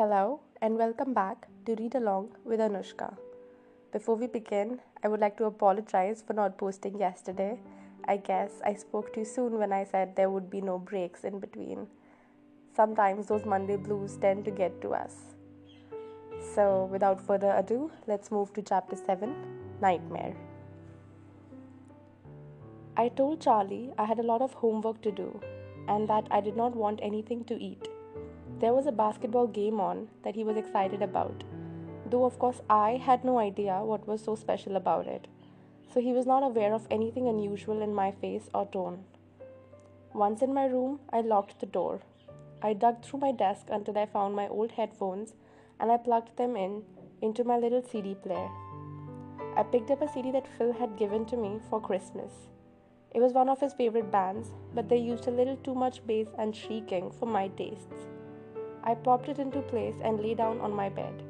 Hello, and welcome back to Read Along with Anushka. Before we begin, I would like to apologize for not posting yesterday. I guess I spoke too soon when I said there would be no breaks in between. Sometimes those Monday blues tend to get to us. So, without further ado, let's move to chapter 7 Nightmare. I told Charlie I had a lot of homework to do and that I did not want anything to eat. There was a basketball game on that he was excited about, though, of course, I had no idea what was so special about it, so he was not aware of anything unusual in my face or tone. Once in my room, I locked the door. I dug through my desk until I found my old headphones and I plugged them in into my little CD player. I picked up a CD that Phil had given to me for Christmas. It was one of his favorite bands, but they used a little too much bass and shrieking for my tastes. I popped it into place and lay down on my bed.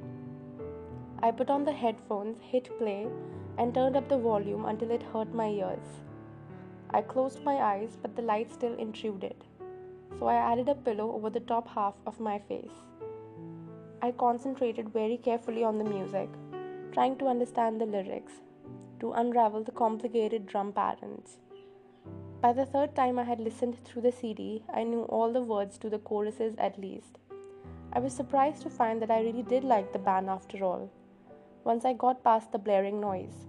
I put on the headphones, hit play, and turned up the volume until it hurt my ears. I closed my eyes, but the light still intruded, so I added a pillow over the top half of my face. I concentrated very carefully on the music, trying to understand the lyrics, to unravel the complicated drum patterns. By the third time I had listened through the CD, I knew all the words to the choruses at least. I was surprised to find that I really did like the band after all, once I got past the blaring noise.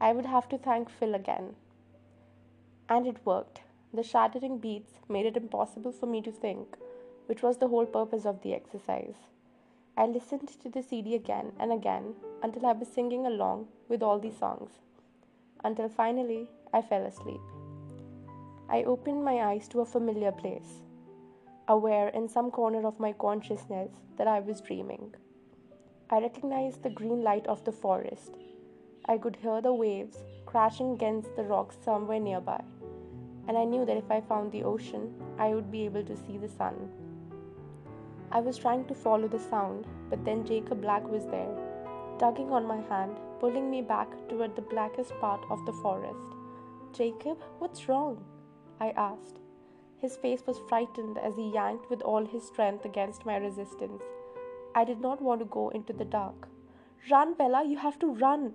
I would have to thank Phil again. And it worked. The shattering beats made it impossible for me to think, which was the whole purpose of the exercise. I listened to the CD again and again until I was singing along with all the songs, until finally I fell asleep. I opened my eyes to a familiar place aware in some corner of my consciousness that I was dreaming. I recognized the green light of the forest. I could hear the waves crashing against the rocks somewhere nearby, and I knew that if I found the ocean, I would be able to see the sun. I was trying to follow the sound, but then Jacob Black was there, tugging on my hand, pulling me back toward the blackest part of the forest. Jacob, what's wrong? I asked. His face was frightened as he yanked with all his strength against my resistance. I did not want to go into the dark. Run, Bella, you have to run,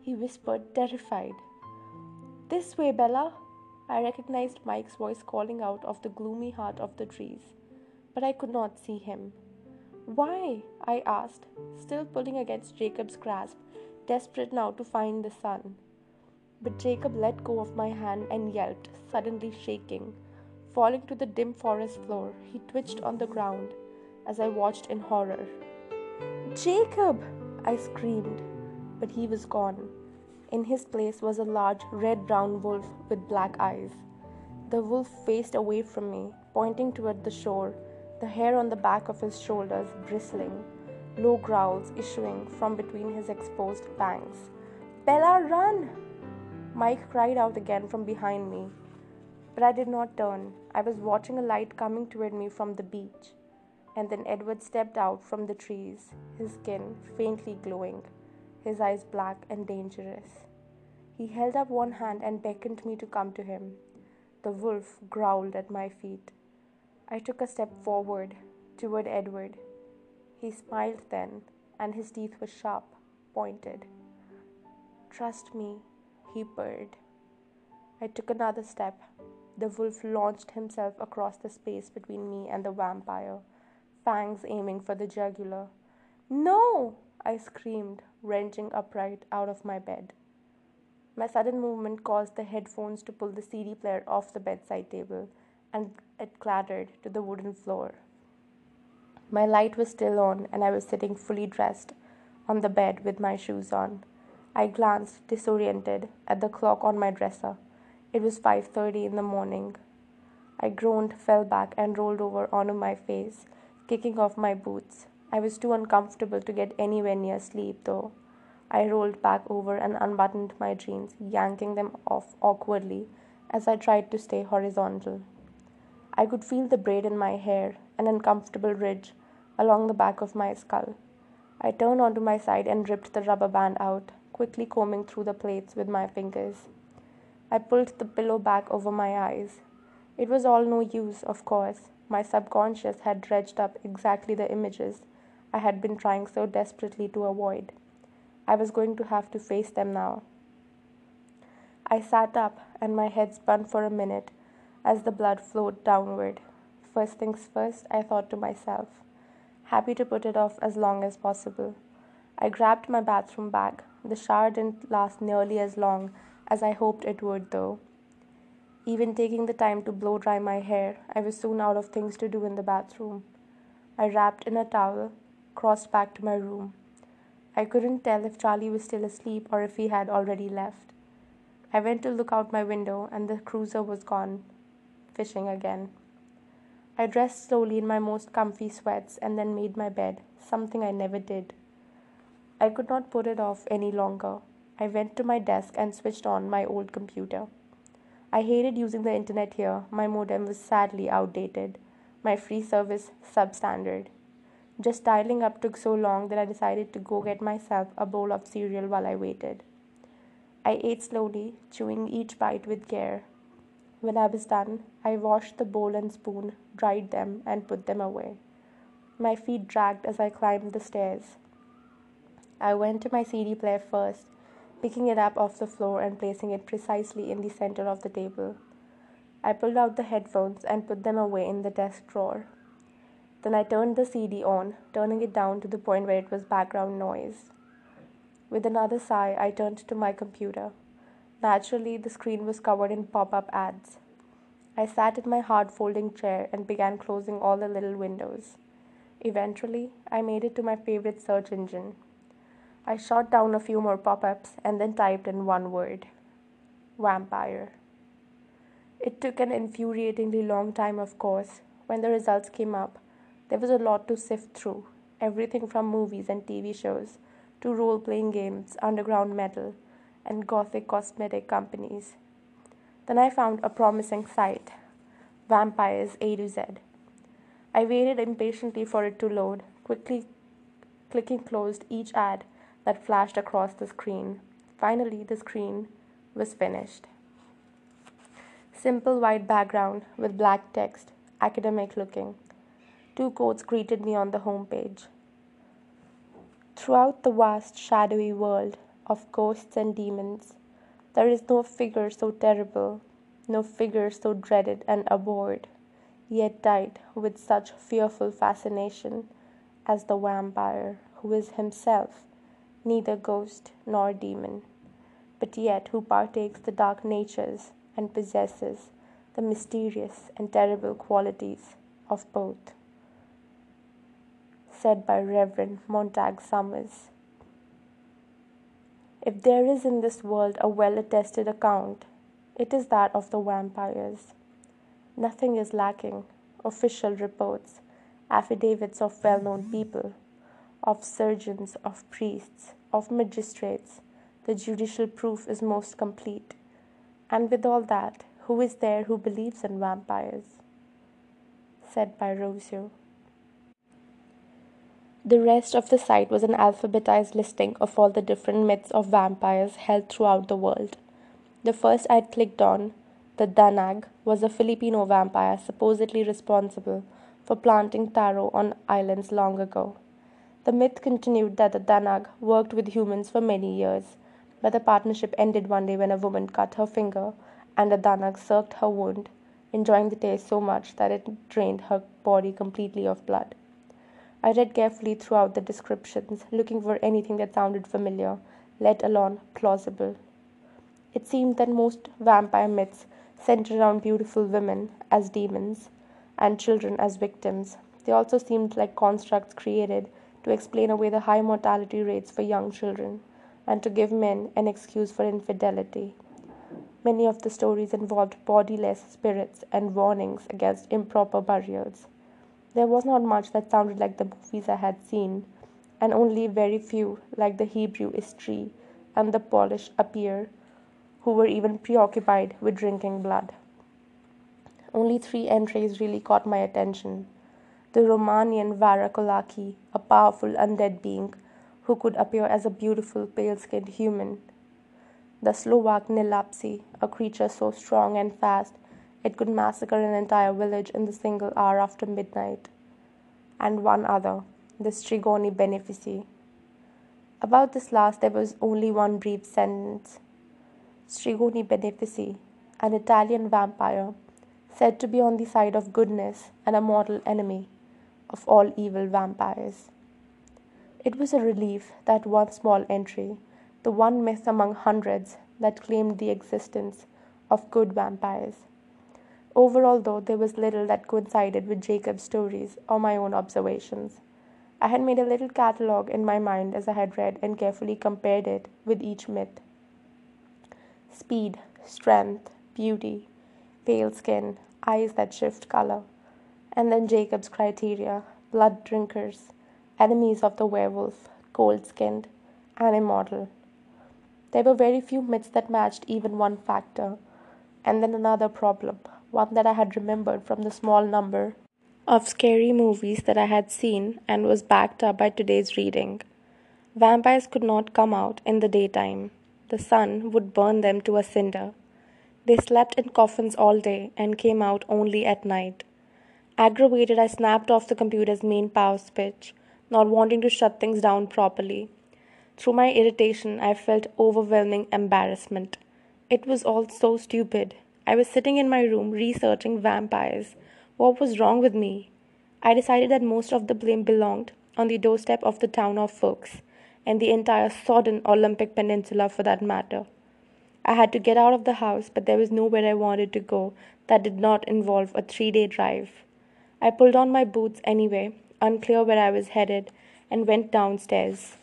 he whispered, terrified. This way, Bella. I recognized Mike's voice calling out of the gloomy heart of the trees, but I could not see him. Why? I asked, still pulling against Jacob's grasp, desperate now to find the sun. But Jacob let go of my hand and yelped, suddenly shaking. Falling to the dim forest floor, he twitched on the ground as I watched in horror. Jacob! I screamed, but he was gone. In his place was a large red brown wolf with black eyes. The wolf faced away from me, pointing toward the shore, the hair on the back of his shoulders bristling, low growls issuing from between his exposed fangs. Bella, run! Mike cried out again from behind me, but I did not turn. I was watching a light coming toward me from the beach. And then Edward stepped out from the trees, his skin faintly glowing, his eyes black and dangerous. He held up one hand and beckoned me to come to him. The wolf growled at my feet. I took a step forward toward Edward. He smiled then, and his teeth were sharp, pointed. Trust me, he purred. I took another step, the wolf launched himself across the space between me and the vampire, fangs aiming for the jugular. No! I screamed, wrenching upright out of my bed. My sudden movement caused the headphones to pull the CD player off the bedside table, and it clattered to the wooden floor. My light was still on, and I was sitting fully dressed on the bed with my shoes on. I glanced, disoriented, at the clock on my dresser. It was 5:30 in the morning. I groaned, fell back and rolled over onto my face, kicking off my boots. I was too uncomfortable to get anywhere near sleep though. I rolled back over and unbuttoned my jeans, yanking them off awkwardly as I tried to stay horizontal. I could feel the braid in my hair, an uncomfortable ridge along the back of my skull. I turned onto my side and ripped the rubber band out, quickly combing through the plaits with my fingers. I pulled the pillow back over my eyes. It was all no use, of course. my subconscious had dredged up exactly the images I had been trying so desperately to avoid. I was going to have to face them now. I sat up and my head spun for a minute as the blood flowed downward. First things first, I thought to myself, happy to put it off as long as possible. I grabbed my bathroom bag. The shower didn't last nearly as long as I hoped it would, though. Even taking the time to blow dry my hair, I was soon out of things to do in the bathroom. I wrapped in a towel, crossed back to my room. I couldn't tell if Charlie was still asleep or if he had already left. I went to look out my window, and the cruiser was gone, fishing again. I dressed slowly in my most comfy sweats and then made my bed, something I never did. I could not put it off any longer. I went to my desk and switched on my old computer. I hated using the internet here. My modem was sadly outdated, my free service substandard. Just dialing up took so long that I decided to go get myself a bowl of cereal while I waited. I ate slowly, chewing each bite with care. When I was done, I washed the bowl and spoon, dried them, and put them away. My feet dragged as I climbed the stairs. I went to my CD player first, picking it up off the floor and placing it precisely in the center of the table. I pulled out the headphones and put them away in the desk drawer. Then I turned the CD on, turning it down to the point where it was background noise. With another sigh, I turned to my computer. Naturally, the screen was covered in pop up ads. I sat in my hard folding chair and began closing all the little windows. Eventually, I made it to my favorite search engine. I shot down a few more pop ups and then typed in one word vampire. It took an infuriatingly long time, of course. When the results came up, there was a lot to sift through everything from movies and TV shows to role playing games, underground metal, and gothic cosmetic companies. Then I found a promising site Vampires A to Z. I waited impatiently for it to load, quickly clicking closed each ad that flashed across the screen. Finally, the screen was finished. Simple white background with black text, academic looking. Two quotes greeted me on the home page. Throughout the vast, shadowy world of ghosts and demons, there is no figure so terrible, no figure so dreaded and abhorred, yet died with such fearful fascination as the vampire, who is himself neither ghost nor demon, but yet who partakes the dark natures and possesses the mysterious and terrible qualities of both said by Reverend Montague Summers. If there is in this world a well attested account, it is that of the vampires. Nothing is lacking official reports, affidavits of well known people, of surgeons, of priests, of magistrates. The judicial proof is most complete. And with all that, who is there who believes in vampires? Said by Rousseau. The rest of the site was an alphabetized listing of all the different myths of vampires held throughout the world. The first I'd clicked on, the Danag, was a Filipino vampire supposedly responsible for planting taro on islands long ago. The myth continued that the Danag worked with humans for many years, but the partnership ended one day when a woman cut her finger and the Danag sucked her wound, enjoying the taste so much that it drained her body completely of blood. I read carefully throughout the descriptions, looking for anything that sounded familiar, let alone plausible. It seemed that most vampire myths centered around beautiful women as demons and children as victims. They also seemed like constructs created to explain away the high mortality rates for young children and to give men an excuse for infidelity. Many of the stories involved bodiless spirits and warnings against improper burials. There was not much that sounded like the movies I had seen, and only very few like the Hebrew Estrie and the Polish Upier, who were even preoccupied with drinking blood. Only three entries really caught my attention. The Romanian Varacolaci, a powerful undead being who could appear as a beautiful pale skinned human. The Slovak Nelapsi, a creature so strong and fast it could massacre an entire village in the single hour after midnight. And one other, the Stregoni benefici. About this last, there was only one brief sentence. Stregoni benefici, an Italian vampire, said to be on the side of goodness and a mortal enemy of all evil vampires. It was a relief that one small entry, the one myth among hundreds that claimed the existence of good vampires. Overall, though, there was little that coincided with Jacob's stories or my own observations. I had made a little catalogue in my mind as I had read and carefully compared it with each myth. Speed, strength, beauty, pale skin, eyes that shift color, and then Jacob's criteria blood drinkers, enemies of the werewolf, cold skinned, and immortal. There were very few myths that matched even one factor, and then another problem, one that I had remembered from the small number of scary movies that I had seen and was backed up by today's reading. Vampires could not come out in the daytime. The sun would burn them to a cinder. They slept in coffins all day and came out only at night. Aggravated, I snapped off the computer's main power switch, not wanting to shut things down properly. Through my irritation, I felt overwhelming embarrassment. It was all so stupid. I was sitting in my room researching vampires. What was wrong with me? I decided that most of the blame belonged on the doorstep of the town of Forks, and the entire sodden Olympic Peninsula for that matter. I had to get out of the house, but there was nowhere I wanted to go that did not involve a three day drive. I pulled on my boots anyway, unclear where I was headed, and went downstairs.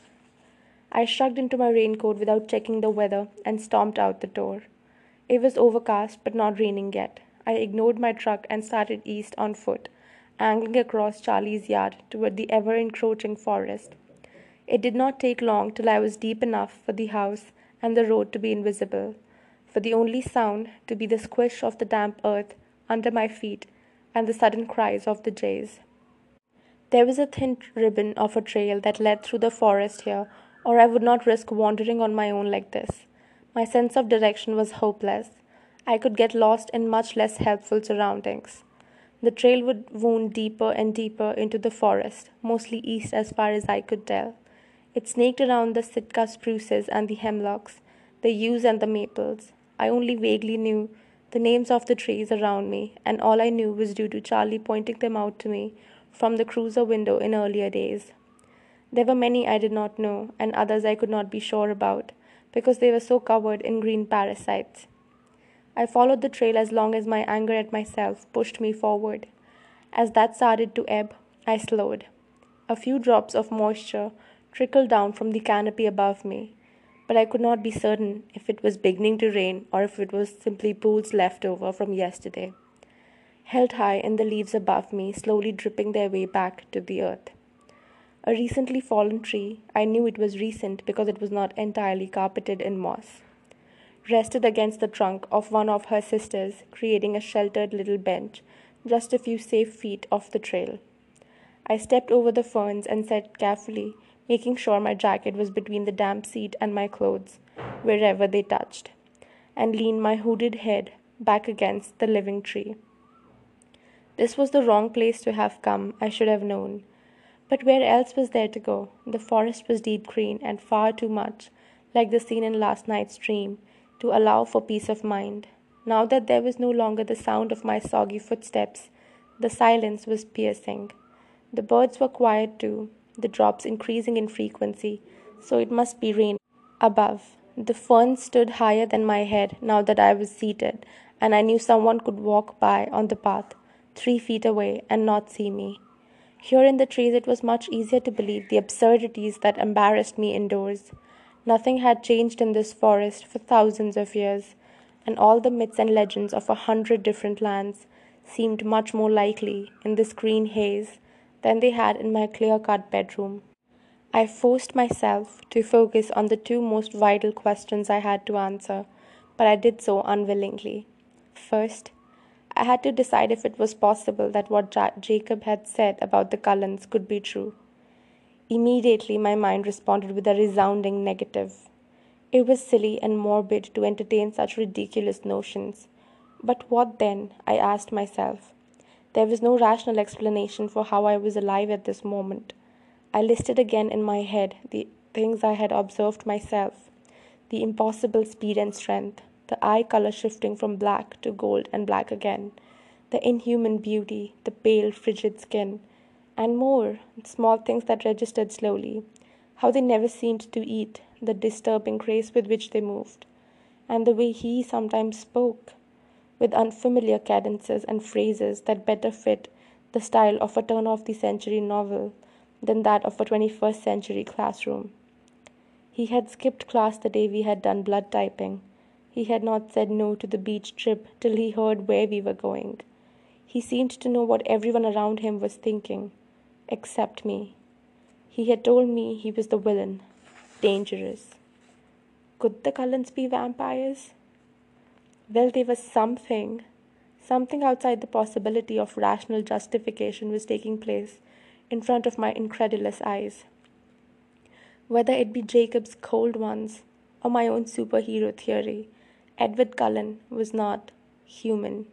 I shrugged into my raincoat without checking the weather and stomped out the door. It was overcast but not raining yet. I ignored my truck and started east on foot, angling across Charlie's yard toward the ever encroaching forest. It did not take long till I was deep enough for the house and the road to be invisible, for the only sound to be the squish of the damp earth under my feet and the sudden cries of the jays. There was a thin ribbon of a trail that led through the forest here, or I would not risk wandering on my own like this. My sense of direction was hopeless. I could get lost in much less helpful surroundings. The trail would wound deeper and deeper into the forest, mostly east as far as I could tell. It snaked around the Sitka spruces and the hemlocks, the yews and the maples. I only vaguely knew the names of the trees around me, and all I knew was due to Charlie pointing them out to me from the cruiser window in earlier days. There were many I did not know, and others I could not be sure about, because they were so covered in green parasites. I followed the trail as long as my anger at myself pushed me forward. As that started to ebb, I slowed. A few drops of moisture trickled down from the canopy above me, but I could not be certain if it was beginning to rain or if it was simply pools left over from yesterday, held high in the leaves above me, slowly dripping their way back to the earth. A recently fallen tree, I knew it was recent because it was not entirely carpeted in moss, rested against the trunk of one of her sisters, creating a sheltered little bench just a few safe feet off the trail. I stepped over the ferns and said carefully, making sure my jacket was between the damp seat and my clothes, wherever they touched, and leaned my hooded head back against the living tree. This was the wrong place to have come, I should have known. But where else was there to go? The forest was deep green and far too much like the scene in last night's dream to allow for peace of mind. Now that there was no longer the sound of my soggy footsteps, the silence was piercing. The birds were quiet too, the drops increasing in frequency, so it must be rain above. The ferns stood higher than my head now that I was seated, and I knew someone could walk by on the path, three feet away, and not see me. Here in the trees, it was much easier to believe the absurdities that embarrassed me indoors. Nothing had changed in this forest for thousands of years, and all the myths and legends of a hundred different lands seemed much more likely in this green haze than they had in my clear cut bedroom. I forced myself to focus on the two most vital questions I had to answer, but I did so unwillingly. First, I had to decide if it was possible that what ja- Jacob had said about the Cullens could be true. Immediately, my mind responded with a resounding negative. It was silly and morbid to entertain such ridiculous notions. But what then? I asked myself. There was no rational explanation for how I was alive at this moment. I listed again in my head the things I had observed myself the impossible speed and strength, the eye color shifting from black to gold and black again, the inhuman beauty, the pale, frigid skin, and more small things that registered slowly, how they never seemed to eat, the disturbing grace with which they moved, and the way he sometimes spoke, with unfamiliar cadences and phrases that better fit the style of a turn of the century novel than that of a 21st century classroom. He had skipped class the day we had done blood typing. He had not said no to the beach trip till he heard where we were going. He seemed to know what everyone around him was thinking, except me. He had told me he was the villain, dangerous. Could the Cullens be vampires? Well, there was something. Something outside the possibility of rational justification was taking place in front of my incredulous eyes. Whether it be Jacob's cold ones or my own superhero theory, Edward Cullen was not human.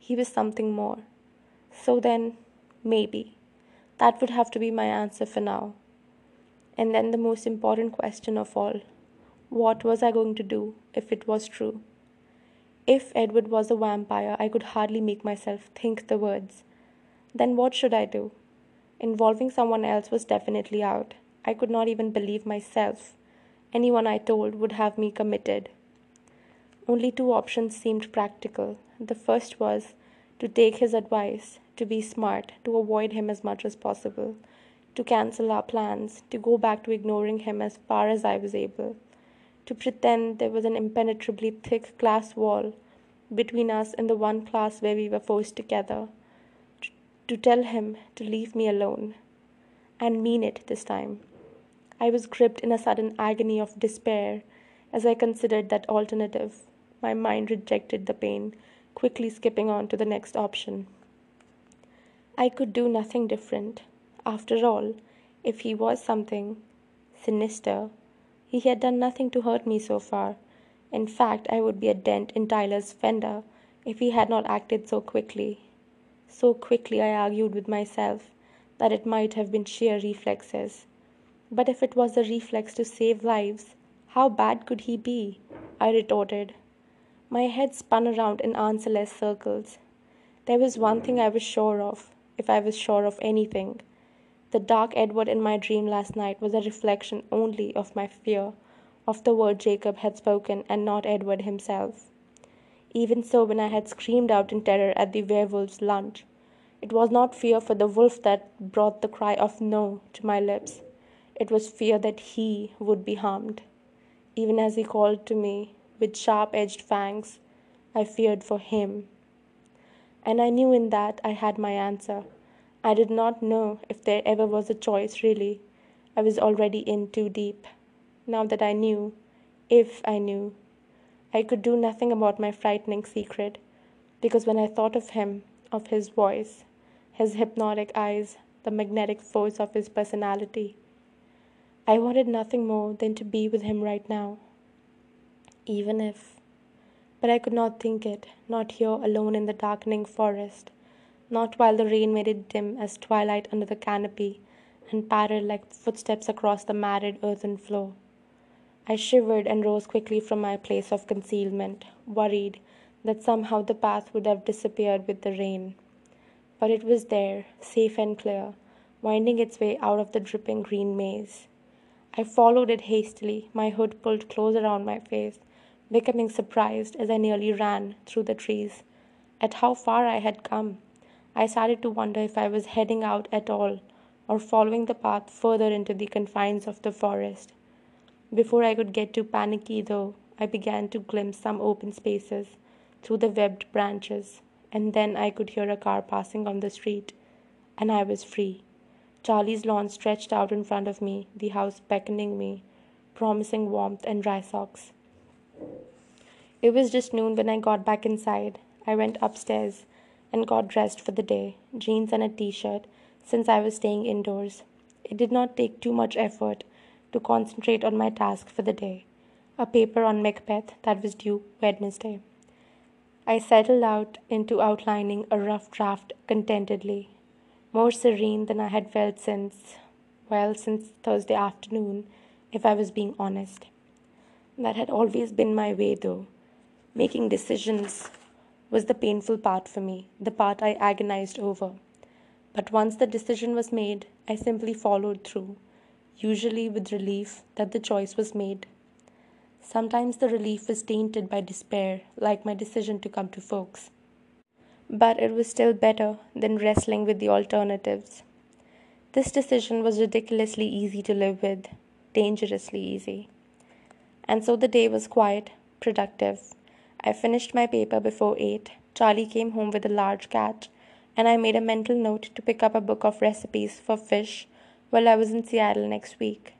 He was something more. So then, maybe. That would have to be my answer for now. And then the most important question of all what was I going to do if it was true? If Edward was a vampire, I could hardly make myself think the words. Then what should I do? Involving someone else was definitely out. I could not even believe myself. Anyone I told would have me committed. Only two options seemed practical. The first was to take his advice, to be smart, to avoid him as much as possible, to cancel our plans, to go back to ignoring him as far as I was able, to pretend there was an impenetrably thick glass wall between us and the one class where we were forced together, to, to tell him to leave me alone, and mean it this time. I was gripped in a sudden agony of despair as I considered that alternative. My mind rejected the pain, quickly skipping on to the next option. I could do nothing different. After all, if he was something sinister, he had done nothing to hurt me so far. In fact, I would be a dent in Tyler's fender if he had not acted so quickly. So quickly, I argued with myself that it might have been sheer reflexes. But if it was a reflex to save lives, how bad could he be? I retorted. My head spun around in answerless circles. There was one thing I was sure of, if I was sure of anything. The dark Edward in my dream last night was a reflection only of my fear of the word Jacob had spoken and not Edward himself. Even so, when I had screamed out in terror at the werewolf's lunch, it was not fear for the wolf that brought the cry of no to my lips. It was fear that he would be harmed. Even as he called to me with sharp edged fangs, I feared for him. And I knew in that I had my answer. I did not know if there ever was a choice, really. I was already in too deep. Now that I knew, if I knew, I could do nothing about my frightening secret, because when I thought of him, of his voice, his hypnotic eyes, the magnetic force of his personality, I wanted nothing more than to be with him right now. Even if. But I could not think it, not here alone in the darkening forest, not while the rain made it dim as twilight under the canopy and pattered like footsteps across the matted earthen floor. I shivered and rose quickly from my place of concealment, worried that somehow the path would have disappeared with the rain. But it was there, safe and clear, winding its way out of the dripping green maze. I followed it hastily, my hood pulled close around my face, becoming surprised as I nearly ran through the trees at how far I had come. I started to wonder if I was heading out at all or following the path further into the confines of the forest. Before I could get too panicky, though, I began to glimpse some open spaces through the webbed branches, and then I could hear a car passing on the street, and I was free. Charlie's lawn stretched out in front of me, the house beckoning me, promising warmth and dry socks. It was just noon when I got back inside. I went upstairs and got dressed for the day, jeans and a t shirt, since I was staying indoors. It did not take too much effort to concentrate on my task for the day a paper on Macbeth that was due Wednesday. I settled out into outlining a rough draft contentedly, more serene than I had felt since, well, since Thursday afternoon, if I was being honest. That had always been my way, though. Making decisions was the painful part for me, the part I agonized over. But once the decision was made, I simply followed through, usually with relief that the choice was made. Sometimes the relief was tainted by despair, like my decision to come to Forks. But it was still better than wrestling with the alternatives. This decision was ridiculously easy to live with, dangerously easy. And so the day was quiet, productive. I finished my paper before 8. Charlie came home with a large catch, and I made a mental note to pick up a book of recipes for fish while I was in Seattle next week.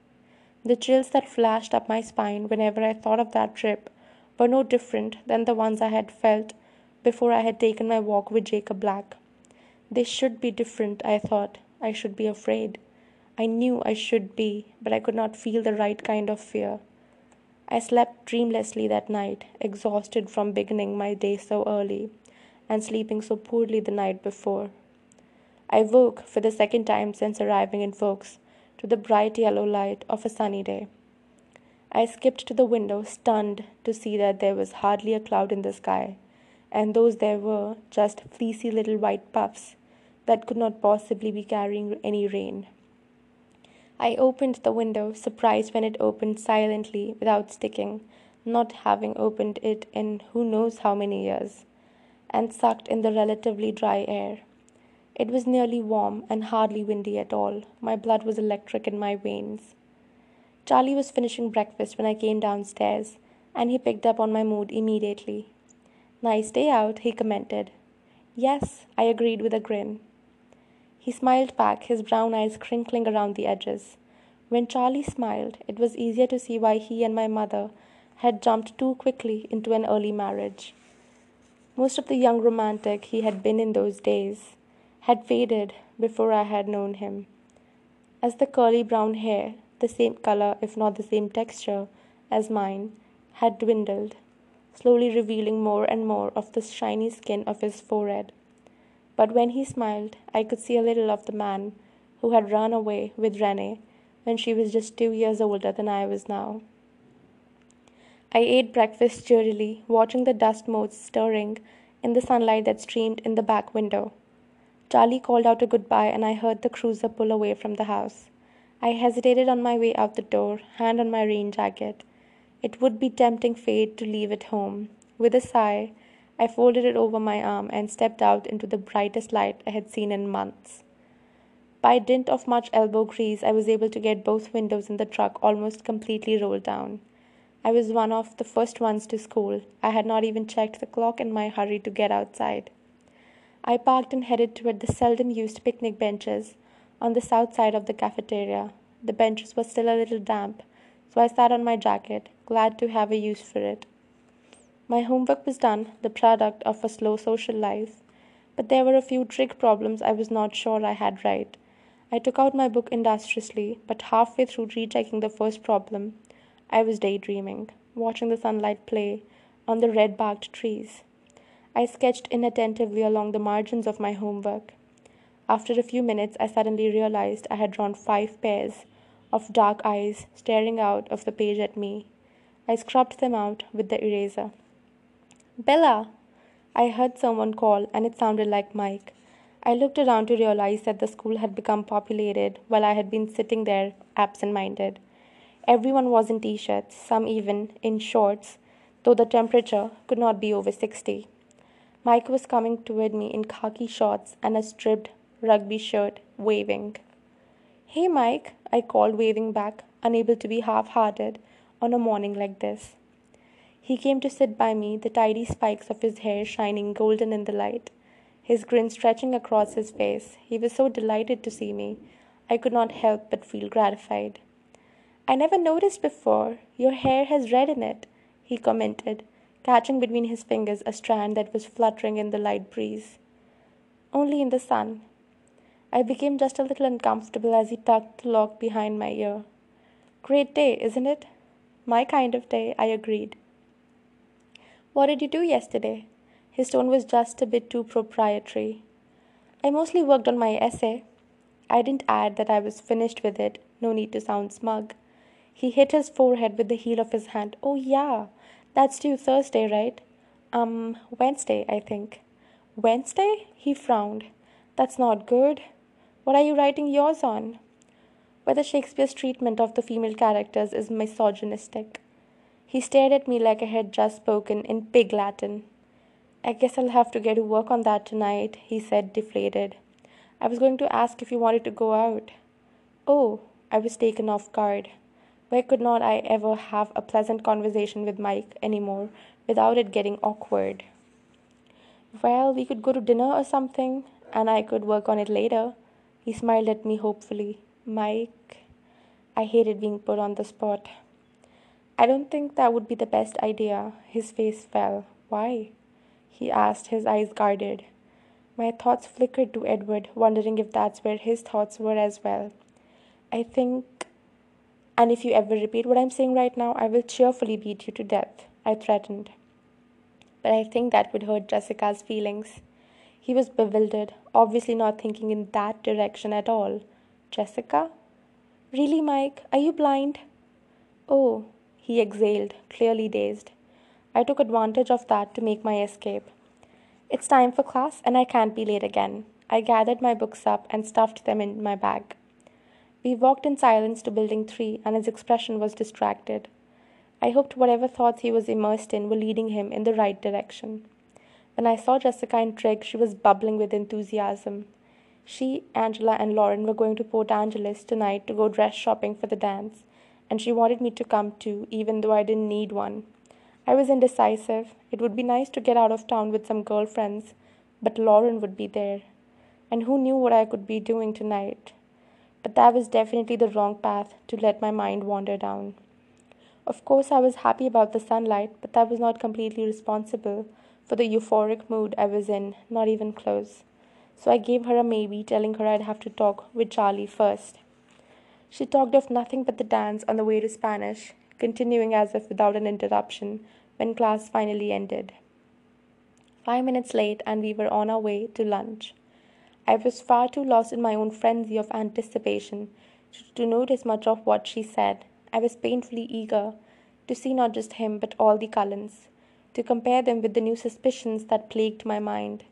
The chills that flashed up my spine whenever I thought of that trip were no different than the ones I had felt before I had taken my walk with Jacob Black. They should be different, I thought. I should be afraid. I knew I should be, but I could not feel the right kind of fear. I slept dreamlessly that night, exhausted from beginning my day so early and sleeping so poorly the night before. I woke for the second time since arriving in Forks to the bright yellow light of a sunny day. I skipped to the window, stunned to see that there was hardly a cloud in the sky, and those there were just fleecy little white puffs that could not possibly be carrying any rain. I opened the window, surprised when it opened silently without sticking, not having opened it in who knows how many years, and sucked in the relatively dry air. It was nearly warm and hardly windy at all. My blood was electric in my veins. Charlie was finishing breakfast when I came downstairs, and he picked up on my mood immediately. Nice day out, he commented. Yes, I agreed with a grin. He smiled back, his brown eyes crinkling around the edges. When Charlie smiled, it was easier to see why he and my mother had jumped too quickly into an early marriage. Most of the young romantic he had been in those days had faded before I had known him. As the curly brown hair, the same color if not the same texture as mine, had dwindled, slowly revealing more and more of the shiny skin of his forehead. But when he smiled, I could see a little of the man who had run away with Renee when she was just two years older than I was now. I ate breakfast cheerily, watching the dust motes stirring in the sunlight that streamed in the back window. Charlie called out a goodbye, and I heard the cruiser pull away from the house. I hesitated on my way out the door, hand on my rain jacket. It would be tempting fate to leave it home. With a sigh, I folded it over my arm and stepped out into the brightest light I had seen in months. By dint of much elbow grease, I was able to get both windows in the truck almost completely rolled down. I was one of the first ones to school. I had not even checked the clock in my hurry to get outside. I parked and headed toward the seldom used picnic benches on the south side of the cafeteria. The benches were still a little damp, so I sat on my jacket, glad to have a use for it. My homework was done, the product of a slow social life, but there were a few trig problems I was not sure I had right. I took out my book industriously, but halfway through rechecking the first problem, I was daydreaming, watching the sunlight play on the red barked trees. I sketched inattentively along the margins of my homework. After a few minutes, I suddenly realized I had drawn five pairs of dark eyes staring out of the page at me. I scrubbed them out with the eraser. Bella! I heard someone call, and it sounded like Mike. I looked around to realize that the school had become populated while I had been sitting there absent minded. Everyone was in t shirts, some even in shorts, though the temperature could not be over 60. Mike was coming toward me in khaki shorts and a stripped rugby shirt, waving. Hey, Mike, I called, waving back, unable to be half hearted on a morning like this. He came to sit by me, the tidy spikes of his hair shining golden in the light, his grin stretching across his face. He was so delighted to see me, I could not help but feel gratified. I never noticed before. Your hair has red in it, he commented, catching between his fingers a strand that was fluttering in the light breeze. Only in the sun. I became just a little uncomfortable as he tucked the lock behind my ear. Great day, isn't it? My kind of day, I agreed. What did you do yesterday? His tone was just a bit too proprietary. I mostly worked on my essay. I didn't add that I was finished with it, no need to sound smug. He hit his forehead with the heel of his hand. Oh, yeah, that's due Thursday, right? Um, Wednesday, I think. Wednesday? He frowned. That's not good. What are you writing yours on? Whether Shakespeare's treatment of the female characters is misogynistic. He stared at me like I had just spoken in pig Latin. I guess I'll have to get to work on that tonight, he said, deflated. I was going to ask if you wanted to go out. Oh, I was taken off guard. Why could not I ever have a pleasant conversation with Mike anymore without it getting awkward? Well, we could go to dinner or something, and I could work on it later. He smiled at me hopefully. Mike, I hated being put on the spot. I don't think that would be the best idea. His face fell. Why? he asked, his eyes guarded. My thoughts flickered to Edward, wondering if that's where his thoughts were as well. I think, and if you ever repeat what I'm saying right now, I will cheerfully beat you to death, I threatened. But I think that would hurt Jessica's feelings. He was bewildered, obviously not thinking in that direction at all. Jessica? Really, Mike? Are you blind? Oh, he exhaled, clearly dazed. I took advantage of that to make my escape. It's time for class, and I can't be late again. I gathered my books up and stuffed them in my bag. We walked in silence to Building 3, and his expression was distracted. I hoped whatever thoughts he was immersed in were leading him in the right direction. When I saw Jessica and Trig, she was bubbling with enthusiasm. She, Angela, and Lauren were going to Port Angeles tonight to go dress shopping for the dance, and she wanted me to come too, even though I didn't need one. I was indecisive. It would be nice to get out of town with some girlfriends, but Lauren would be there. And who knew what I could be doing tonight? But that was definitely the wrong path to let my mind wander down. Of course, I was happy about the sunlight, but that was not completely responsible for the euphoric mood I was in, not even close. So I gave her a maybe, telling her I'd have to talk with Charlie first. She talked of nothing but the dance on the way to Spanish, continuing as if without an interruption when class finally ended. Five minutes late, and we were on our way to lunch. I was far too lost in my own frenzy of anticipation to notice much of what she said. I was painfully eager to see not just him, but all the Cullens, to compare them with the new suspicions that plagued my mind.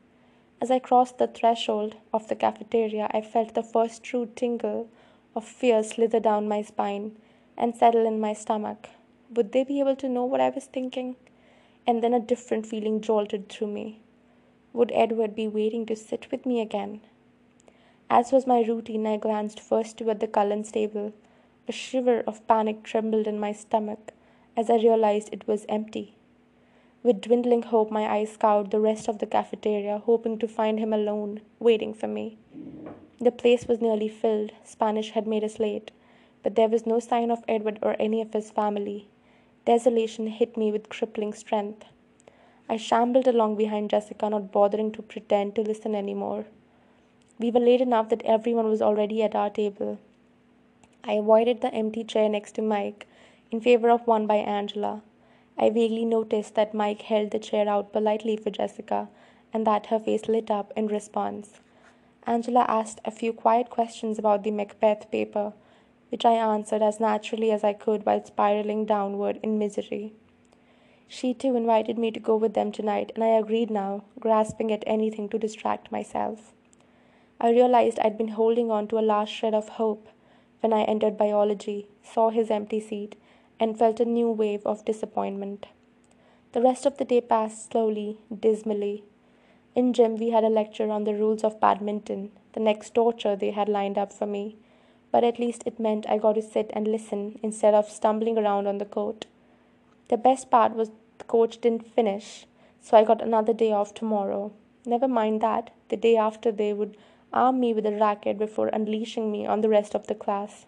As I crossed the threshold of the cafeteria, I felt the first true tingle of fear slither down my spine and settle in my stomach. Would they be able to know what I was thinking? And then a different feeling jolted through me. Would Edward be waiting to sit with me again? As was my routine, I glanced first toward the Cullens table. A shiver of panic trembled in my stomach as I realized it was empty. With dwindling hope, my eyes scoured the rest of the cafeteria, hoping to find him alone, waiting for me. The place was nearly filled. Spanish had made us late, but there was no sign of Edward or any of his family. Desolation hit me with crippling strength. I shambled along behind Jessica, not bothering to pretend to listen any more. We were late enough that everyone was already at our table. I avoided the empty chair next to Mike in favor of one by Angela. I vaguely noticed that Mike held the chair out politely for Jessica and that her face lit up in response. Angela asked a few quiet questions about the Macbeth paper which I answered as naturally as I could while spiraling downward in misery. She too invited me to go with them tonight, and I agreed now, grasping at anything to distract myself. I realized I'd been holding on to a last shred of hope when I entered biology, saw his empty seat, and felt a new wave of disappointment. The rest of the day passed slowly, dismally. In gym, we had a lecture on the rules of badminton, the next torture they had lined up for me, but at least it meant I got to sit and listen instead of stumbling around on the court. The best part was the coach didn't finish, so I got another day off tomorrow. Never mind that, the day after they would arm me with a racket before unleashing me on the rest of the class.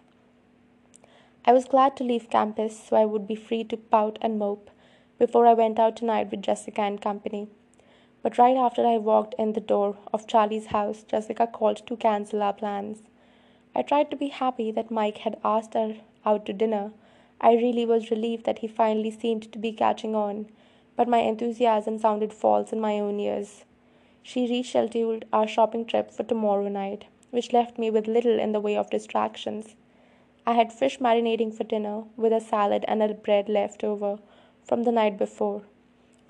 I was glad to leave campus so I would be free to pout and mope before I went out tonight with Jessica and company. But right after I walked in the door of Charlie's house, Jessica called to cancel our plans. I tried to be happy that Mike had asked her out to dinner. I really was relieved that he finally seemed to be catching on, but my enthusiasm sounded false in my own ears. She rescheduled our shopping trip for tomorrow night, which left me with little in the way of distractions. I had fish marinating for dinner, with a salad and a bread left over from the night before.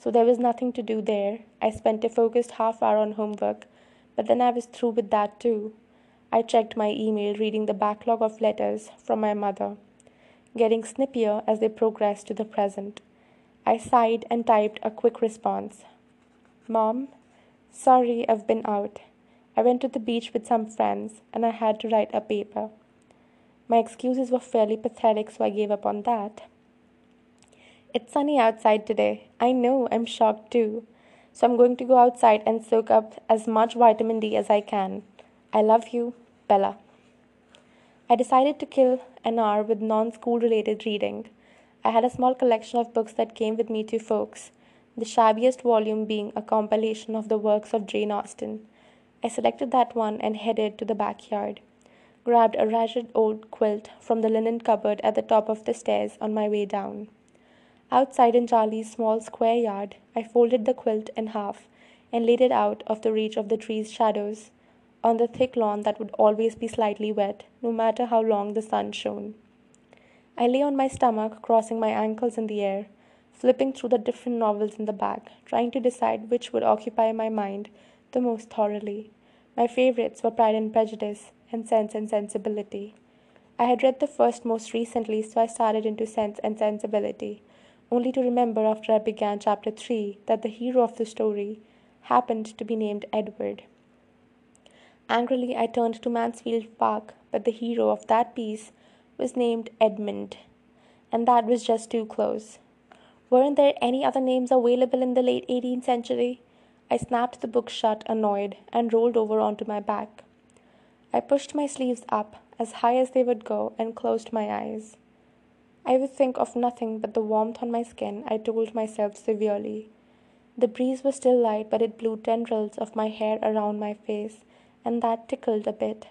So there was nothing to do there. I spent a focused half hour on homework, but then I was through with that too. I checked my email, reading the backlog of letters from my mother, getting snippier as they progressed to the present. I sighed and typed a quick response Mom, sorry I've been out. I went to the beach with some friends and I had to write a paper. My excuses were fairly pathetic, so I gave up on that. It's sunny outside today. I know, I'm shocked too. So I'm going to go outside and soak up as much vitamin D as I can. I love you, Bella. I decided to kill an hour with non school related reading. I had a small collection of books that came with me to Forks, the shabbiest volume being a compilation of the works of Jane Austen. I selected that one and headed to the backyard, grabbed a ragged old quilt from the linen cupboard at the top of the stairs on my way down. Outside in Charlie's small square yard, I folded the quilt in half and laid it out of the reach of the tree's shadows on the thick lawn that would always be slightly wet, no matter how long the sun shone. I lay on my stomach, crossing my ankles in the air, flipping through the different novels in the bag, trying to decide which would occupy my mind the most thoroughly. My favorites were Pride and Prejudice and Sense and Sensibility. I had read the first most recently, so I started into Sense and Sensibility only to remember after I began chapter 3 that the hero of the story happened to be named Edward. Angrily, I turned to Mansfield Park, but the hero of that piece was named Edmund, and that was just too close. Weren't there any other names available in the late 18th century? I snapped the book shut, annoyed, and rolled over onto my back. I pushed my sleeves up as high as they would go and closed my eyes. I would think of nothing but the warmth on my skin, I told myself severely. The breeze was still light, but it blew tendrils of my hair around my face, and that tickled a bit.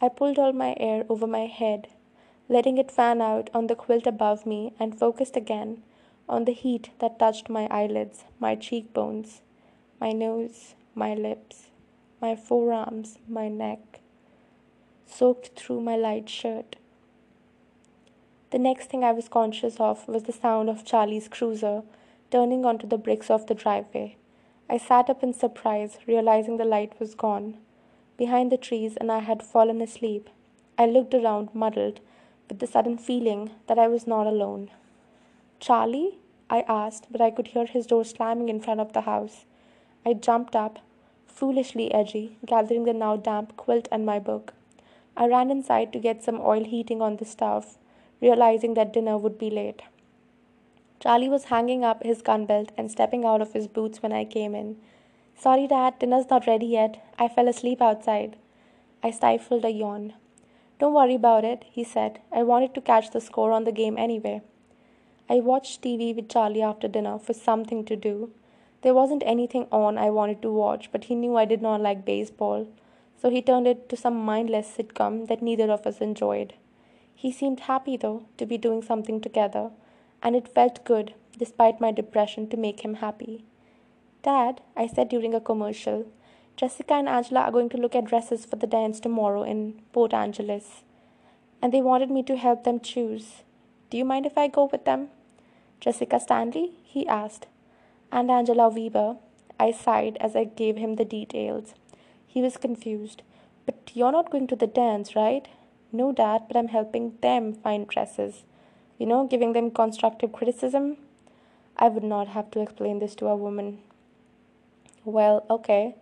I pulled all my air over my head, letting it fan out on the quilt above me, and focused again on the heat that touched my eyelids, my cheekbones, my nose, my lips, my forearms, my neck, soaked through my light shirt. The next thing I was conscious of was the sound of Charlie's cruiser turning onto the bricks of the driveway. I sat up in surprise, realizing the light was gone behind the trees and I had fallen asleep. I looked around, muddled, with the sudden feeling that I was not alone. Charlie? I asked, but I could hear his door slamming in front of the house. I jumped up, foolishly edgy, gathering the now damp quilt and my book. I ran inside to get some oil heating on the stove realizing that dinner would be late. Charlie was hanging up his gun belt and stepping out of his boots when I came in. Sorry, Dad, dinner's not ready yet. I fell asleep outside. I stifled a yawn. Don't worry about it, he said. I wanted to catch the score on the game anyway. I watched TV with Charlie after dinner for something to do. There wasn't anything on I wanted to watch, but he knew I did not like baseball, so he turned it to some mindless sitcom that neither of us enjoyed. He seemed happy, though, to be doing something together, and it felt good, despite my depression, to make him happy. Dad, I said during a commercial, Jessica and Angela are going to look at dresses for the dance tomorrow in Port Angeles, and they wanted me to help them choose. Do you mind if I go with them? Jessica Stanley? he asked. And Angela Weber. I sighed as I gave him the details. He was confused. But you're not going to the dance, right? No, Dad, but I'm helping them find dresses. You know, giving them constructive criticism. I would not have to explain this to a woman. Well, okay.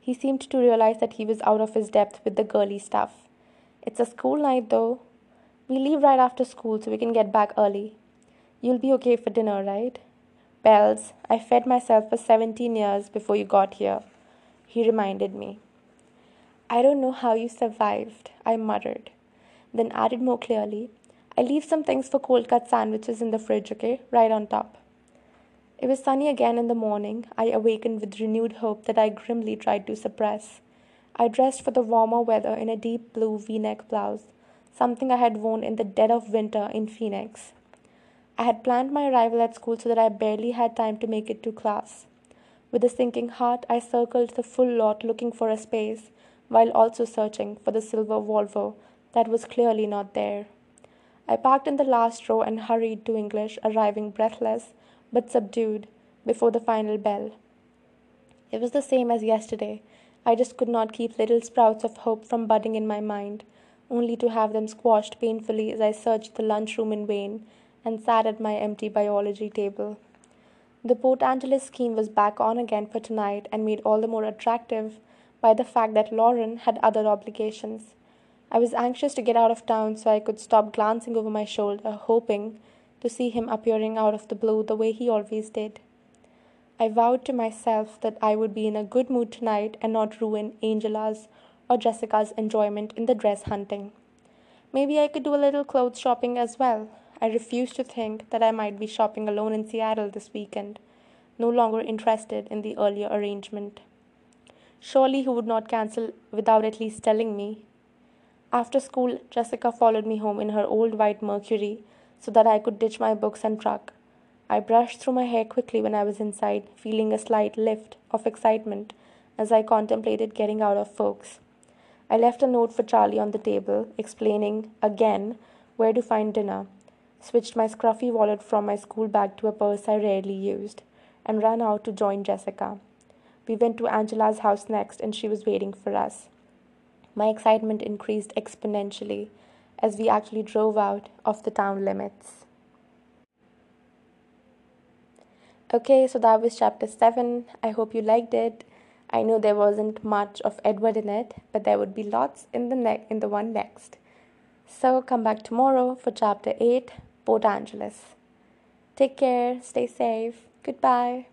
He seemed to realize that he was out of his depth with the girly stuff. It's a school night, though. We leave right after school so we can get back early. You'll be okay for dinner, right? Bells, I fed myself for 17 years before you got here, he reminded me. I don't know how you survived, I muttered then added more clearly, I leave some things for cold cut sandwiches in the fridge, okay? Right on top. It was sunny again in the morning. I awakened with renewed hope that I grimly tried to suppress. I dressed for the warmer weather in a deep blue v neck blouse, something I had worn in the dead of winter in Phoenix. I had planned my arrival at school so that I barely had time to make it to class. With a sinking heart, I circled the full lot looking for a space, while also searching for the silver Volvo that was clearly not there. I parked in the last row and hurried to English, arriving breathless but subdued before the final bell. It was the same as yesterday. I just could not keep little sprouts of hope from budding in my mind, only to have them squashed painfully as I searched the lunchroom in vain and sat at my empty biology table. The Port Angeles scheme was back on again for tonight and made all the more attractive by the fact that Lauren had other obligations. I was anxious to get out of town so I could stop glancing over my shoulder, hoping to see him appearing out of the blue the way he always did. I vowed to myself that I would be in a good mood tonight and not ruin Angela's or Jessica's enjoyment in the dress hunting. Maybe I could do a little clothes shopping as well. I refused to think that I might be shopping alone in Seattle this weekend, no longer interested in the earlier arrangement. Surely he would not cancel without at least telling me. After school, Jessica followed me home in her old white Mercury so that I could ditch my books and truck. I brushed through my hair quickly when I was inside, feeling a slight lift of excitement as I contemplated getting out of Forks. I left a note for Charlie on the table, explaining again where to find dinner switched my scruffy wallet from my school bag to a purse I rarely used, and ran out to join Jessica. We went to Angela's house next, and she was waiting for us. My excitement increased exponentially as we actually drove out of the town limits. Okay, so that was chapter 7. I hope you liked it. I know there wasn't much of Edward in it, but there would be lots in the ne- in the one next. So come back tomorrow for chapter 8 Port Angeles. Take care, stay safe, goodbye.